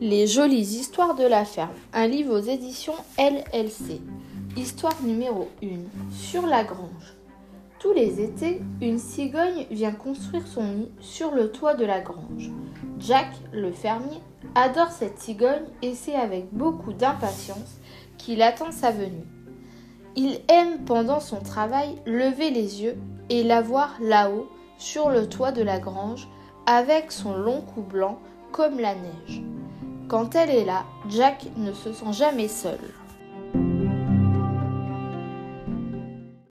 Les jolies histoires de la ferme, un livre aux éditions LLC. Histoire numéro 1. Sur la grange. Tous les étés, une cigogne vient construire son nid sur le toit de la grange. Jack, le fermier, adore cette cigogne et c'est avec beaucoup d'impatience qu'il attend sa venue. Il aime pendant son travail lever les yeux et la voir là-haut, sur le toit de la grange, avec son long cou blanc comme la neige. Quand elle est là, Jack ne se sent jamais seul.